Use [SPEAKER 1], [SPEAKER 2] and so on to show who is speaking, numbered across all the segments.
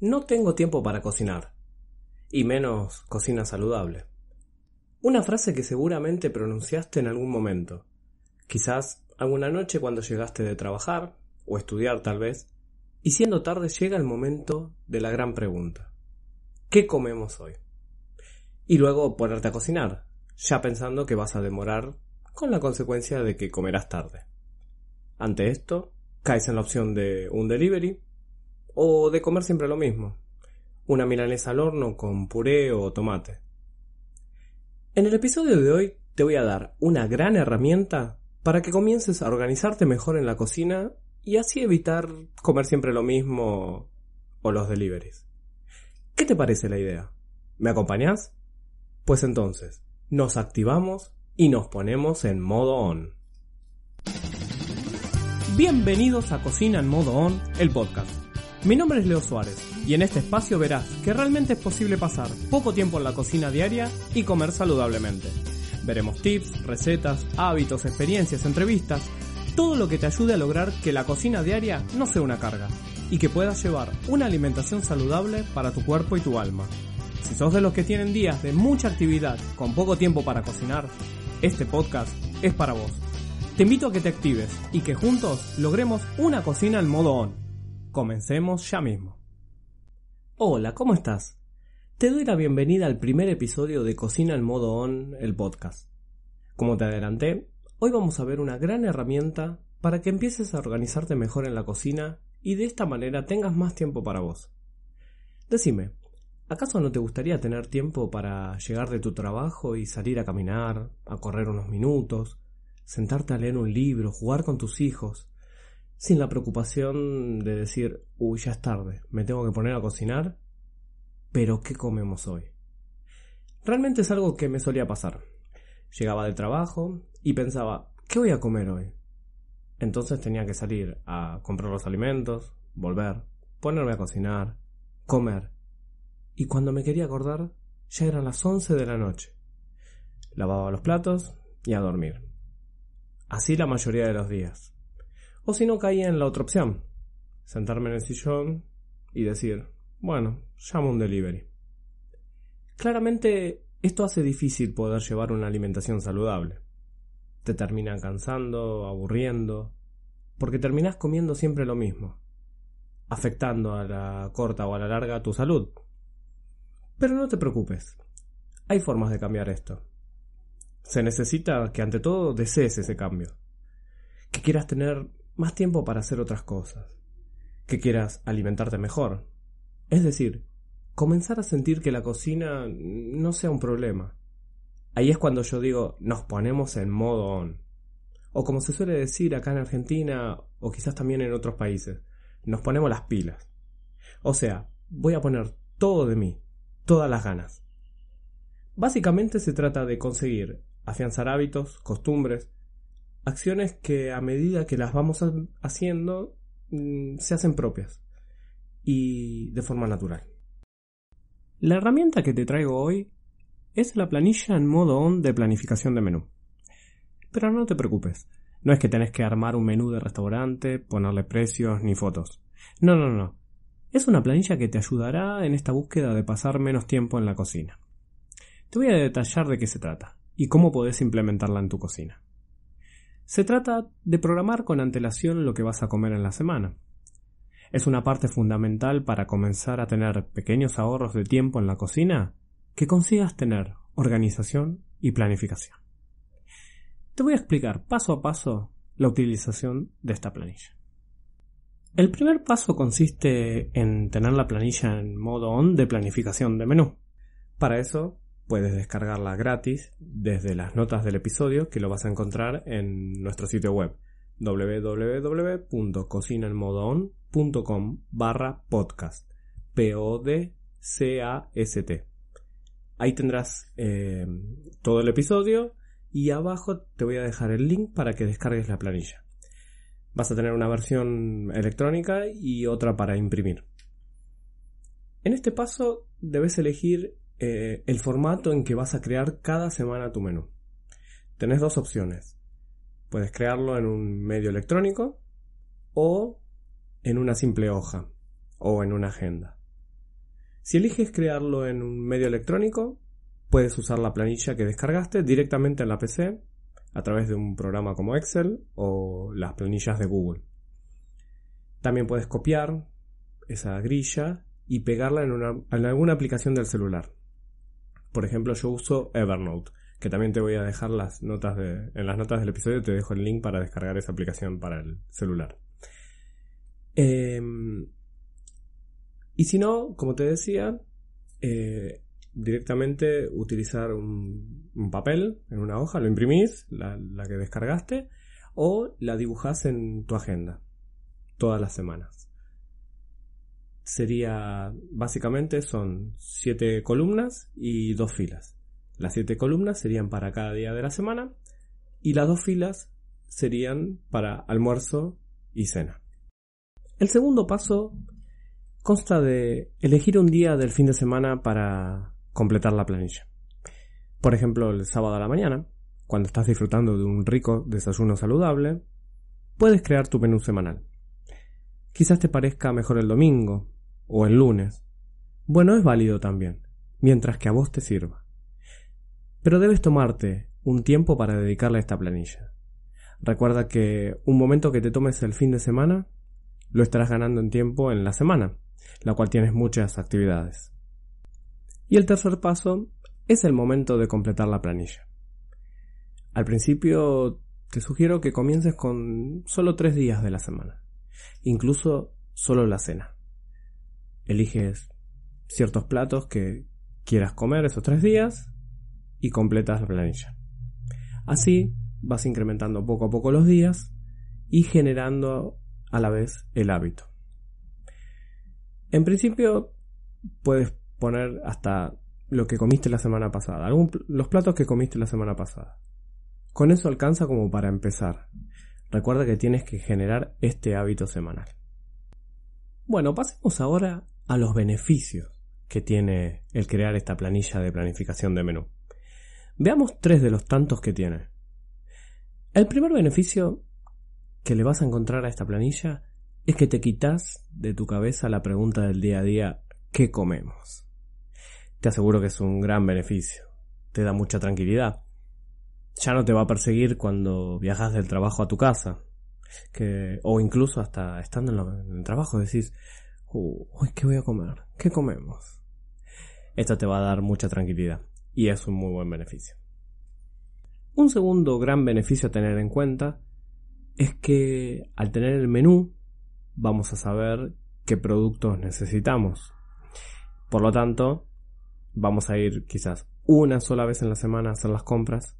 [SPEAKER 1] No tengo tiempo para cocinar. Y menos cocina saludable. Una frase que seguramente pronunciaste en algún momento. Quizás alguna noche cuando llegaste de trabajar, o estudiar tal vez, y siendo tarde llega el momento de la gran pregunta. ¿Qué comemos hoy? Y luego ponerte a cocinar, ya pensando que vas a demorar con la consecuencia de que comerás tarde. Ante esto, caes en la opción de un delivery o de comer siempre lo mismo, una milanesa al horno con puré o tomate. En el episodio de hoy te voy a dar una gran herramienta para que comiences a organizarte mejor en la cocina y así evitar comer siempre lo mismo o los deliveries. ¿Qué te parece la idea? ¿Me acompañas? Pues entonces, nos activamos y nos ponemos en modo on. Bienvenidos a Cocina en modo on, el podcast. Mi nombre es Leo Suárez y en este espacio verás que realmente es posible pasar poco tiempo en la cocina diaria y comer saludablemente. Veremos tips, recetas, hábitos, experiencias, entrevistas, todo lo que te ayude a lograr que la cocina diaria no sea una carga y que puedas llevar una alimentación saludable para tu cuerpo y tu alma. Si sos de los que tienen días de mucha actividad con poco tiempo para cocinar, este podcast es para vos. Te invito a que te actives y que juntos logremos una cocina en modo on. Comencemos ya mismo. Hola, ¿cómo estás? Te doy la bienvenida al primer episodio de Cocina en modo on, el podcast. Como te adelanté, hoy vamos a ver una gran herramienta para que empieces a organizarte mejor en la cocina y de esta manera tengas más tiempo para vos. Decime, ¿Acaso no te gustaría tener tiempo para llegar de tu trabajo y salir a caminar, a correr unos minutos, sentarte a leer un libro, jugar con tus hijos, sin la preocupación de decir, uy, ya es tarde, me tengo que poner a cocinar? Pero ¿qué comemos hoy? Realmente es algo que me solía pasar. Llegaba del trabajo y pensaba, ¿qué voy a comer hoy? Entonces tenía que salir a comprar los alimentos, volver, ponerme a cocinar, comer y cuando me quería acordar ya eran las once de la noche. Lavaba los platos y a dormir. Así la mayoría de los días. O si no caía en la otra opción, sentarme en el sillón y decir, bueno, llamo un delivery. Claramente esto hace difícil poder llevar una alimentación saludable. Te termina cansando, aburriendo, porque terminas comiendo siempre lo mismo, afectando a la corta o a la larga tu salud, pero no te preocupes. Hay formas de cambiar esto. Se necesita que ante todo desees ese cambio. Que quieras tener más tiempo para hacer otras cosas. Que quieras alimentarte mejor. Es decir, comenzar a sentir que la cocina no sea un problema. Ahí es cuando yo digo, nos ponemos en modo on. O como se suele decir acá en Argentina, o quizás también en otros países, nos ponemos las pilas. O sea, voy a poner todo de mí, todas las ganas. Básicamente se trata de conseguir afianzar hábitos, costumbres, acciones que a medida que las vamos haciendo mm, se hacen propias y de forma natural. La herramienta que te traigo hoy es la planilla en modo on de planificación de menú. Pero no te preocupes, no es que tenés que armar un menú de restaurante, ponerle precios ni fotos. No, no, no. Es una planilla que te ayudará en esta búsqueda de pasar menos tiempo en la cocina. Te voy a detallar de qué se trata y cómo podés implementarla en tu cocina. Se trata de programar con antelación lo que vas a comer en la semana. Es una parte fundamental para comenzar a tener pequeños ahorros de tiempo en la cocina que consigas tener organización y planificación. Te voy a explicar paso a paso la utilización de esta planilla. El primer paso consiste en tener la planilla en modo on de planificación de menú. Para eso puedes descargarla gratis desde las notas del episodio que lo vas a encontrar en nuestro sitio web www.cocinaenmodoon.com barra podcast P-O-D-C-A-S-T. Ahí tendrás eh, todo el episodio y abajo te voy a dejar el link para que descargues la planilla. Vas a tener una versión electrónica y otra para imprimir. En este paso debes elegir eh, el formato en que vas a crear cada semana tu menú. Tenés dos opciones. Puedes crearlo en un medio electrónico o en una simple hoja o en una agenda. Si eliges crearlo en un medio electrónico, puedes usar la planilla que descargaste directamente en la PC a través de un programa como Excel o las planillas de Google. También puedes copiar esa grilla y pegarla en, alguna aplicación del celular. Por ejemplo, yo uso Evernote, que también te voy a dejar las notas de, en las notas del episodio, te dejo el link para descargar esa aplicación para el celular. Em, y si no, como te decía, eh, directamente utilizar un, papel en una hoja, lo imprimís, la, que descargaste, o la dibujás en tu agenda todas las semanas. Sería, básicamente son siete columnas y dos filas. Las siete columnas serían para cada día de la semana y las dos filas serían para almuerzo y cena. El segundo paso consta de elegir un día del fin de semana para completar la planilla. Por ejemplo, el sábado a la mañana, cuando estás disfrutando de un rico desayuno saludable, puedes crear tu menú semanal. Quizás te parezca mejor el domingo o el lunes. Bueno, es válido también, mientras que a vos te sirva. Pero debes tomarte un tiempo para dedicarle a esta planilla. Recuerda que un momento que te tomes el fin de semana, lo estarás ganando en tiempo en la semana, la cual tienes muchas actividades. Y el tercer paso es el momento de completar la planilla. Al principio te sugiero que comiences con solo tres días de la semana, incluso solo la cena. Eliges ciertos platos que quieras comer esos tres días y completas la planilla. Así vas incrementando poco a poco los días y generando a la vez el hábito. En principio puedes poner hasta lo que comiste la semana pasada, los platos que comiste la semana pasada. Con eso alcanza como para empezar. Recuerda que tienes que generar este hábito semanal. Bueno, pasemos ahora a los beneficios que tiene el crear esta planilla de planificación de menú. Veamos tres de los tantos que tiene. El primer beneficio que le vas a encontrar a esta planilla es que te quitas de tu cabeza la pregunta del día a día ¿qué comemos? te aseguro que es un gran beneficio. Te da mucha tranquilidad. Ya no te va a perseguir cuando viajas del trabajo a tu casa. Que, o incluso hasta estando en, el trabajo decís, uy, ¿qué voy a comer? ¿Qué comemos? Esto te va a dar mucha tranquilidad y es un muy buen beneficio. Un segundo gran beneficio a tener en cuenta es que al tener el menú vamos a saber qué productos necesitamos. Por lo tanto, vamos a ir quizás una sola vez en la semana a hacer las compras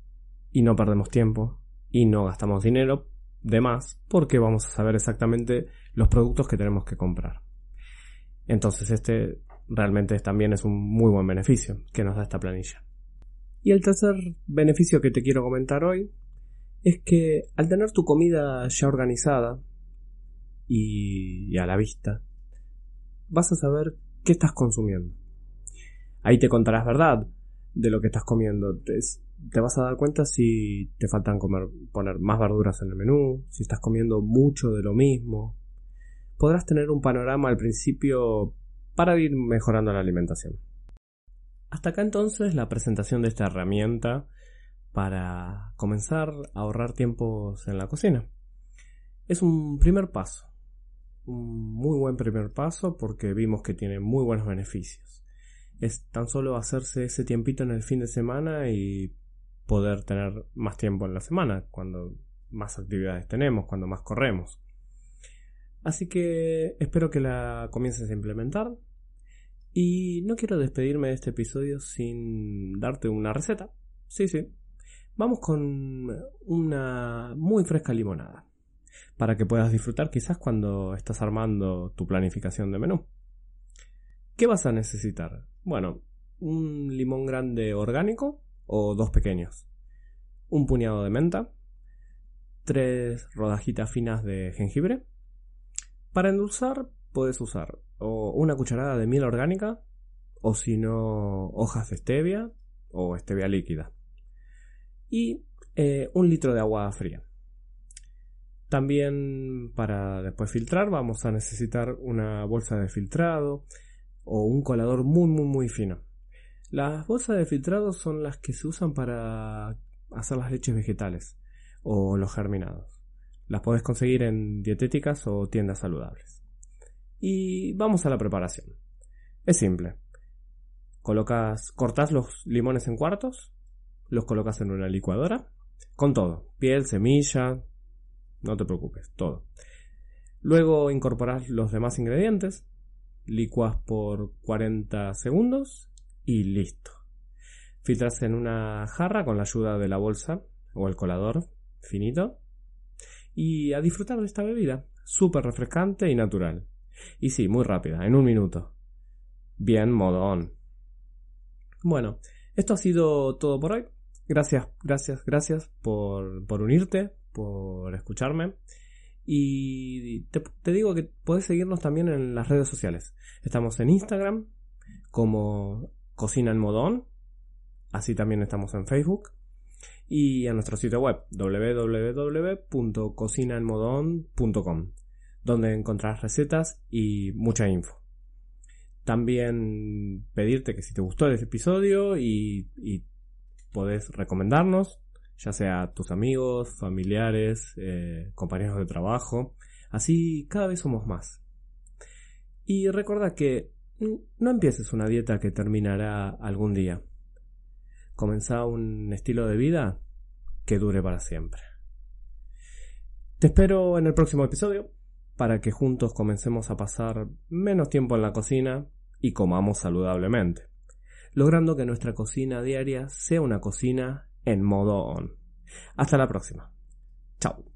[SPEAKER 1] y no perdemos tiempo y no gastamos dinero de más porque vamos a saber exactamente los productos que tenemos que comprar. Entonces este realmente también es un muy buen beneficio que nos da esta planilla. Y el tercer beneficio que te quiero comentar hoy es que al tener tu comida ya organizada y, a la vista, vas a saber qué estás consumiendo. Ahí te contarás verdad de lo que estás comiendo. Te, vas a dar cuenta si te faltan comer, poner más verduras en el menú, si estás comiendo mucho de lo mismo. Podrás tener un panorama al principio para ir mejorando la alimentación. Hasta acá entonces la presentación de esta herramienta para comenzar a ahorrar tiempos en la cocina. Es un primer paso, un muy buen primer paso porque vimos que tiene muy buenos beneficios es tan solo hacerse ese tiempito en el fin de semana y poder tener más tiempo en la semana, cuando más actividades tenemos, cuando más corremos. Así que espero que la comiences a implementar. Y no quiero despedirme de este episodio sin darte una receta. Sí, sí. Vamos con una muy fresca limonada. Para que puedas disfrutar quizás cuando estás armando tu planificación de menú. ¿Qué vas a necesitar? Bueno, un limón grande orgánico o dos pequeños, un puñado de menta, tres rodajitas finas de jengibre. Para endulzar puedes usar una cucharada de miel orgánica o si no hojas de stevia o stevia líquida y eh, un litro de agua fría. También para después filtrar vamos a necesitar una bolsa de filtrado o un colador muy muy muy fino. Las bolsas de filtrado son las que se usan para hacer las leches vegetales o los germinados. Las podés conseguir en dietéticas o tiendas saludables. Y vamos a la preparación. Es simple. Colocas, cortas los limones en cuartos, los colocas en una licuadora, con todo, piel, semilla, no te preocupes, todo. Luego incorporas los demás ingredientes, licuas por 40 segundos y listo. Filtras en una jarra con la ayuda de la bolsa o el colador finito y a disfrutar de esta bebida, súper refrescante y natural. Y sí, muy rápida, en un minuto. Bien, modón. Bueno, esto ha sido todo por hoy. Gracias, gracias, gracias por, por unirte, por escucharme. Y te, digo que puedes seguirnos también en las redes sociales. Estamos en Instagram como Cocina en Modón. Así también estamos en Facebook. Y en nuestro sitio web www.cocinaenmodón.com donde encontrarás recetas y mucha info. También pedirte que si te gustó este episodio y, y podés recomendarnos, ya sea a tus amigos, familiares, eh, compañeros de trabajo, así cada vez somos más. Y recuerda que no empieces una dieta que terminará algún día. Comenzá un estilo de vida que dure para siempre. Te espero en el próximo episodio para que juntos comencemos a pasar menos tiempo en la cocina y comamos saludablemente, logrando que nuestra cocina diaria sea una cocina en modo on. Hasta la próxima. Chao.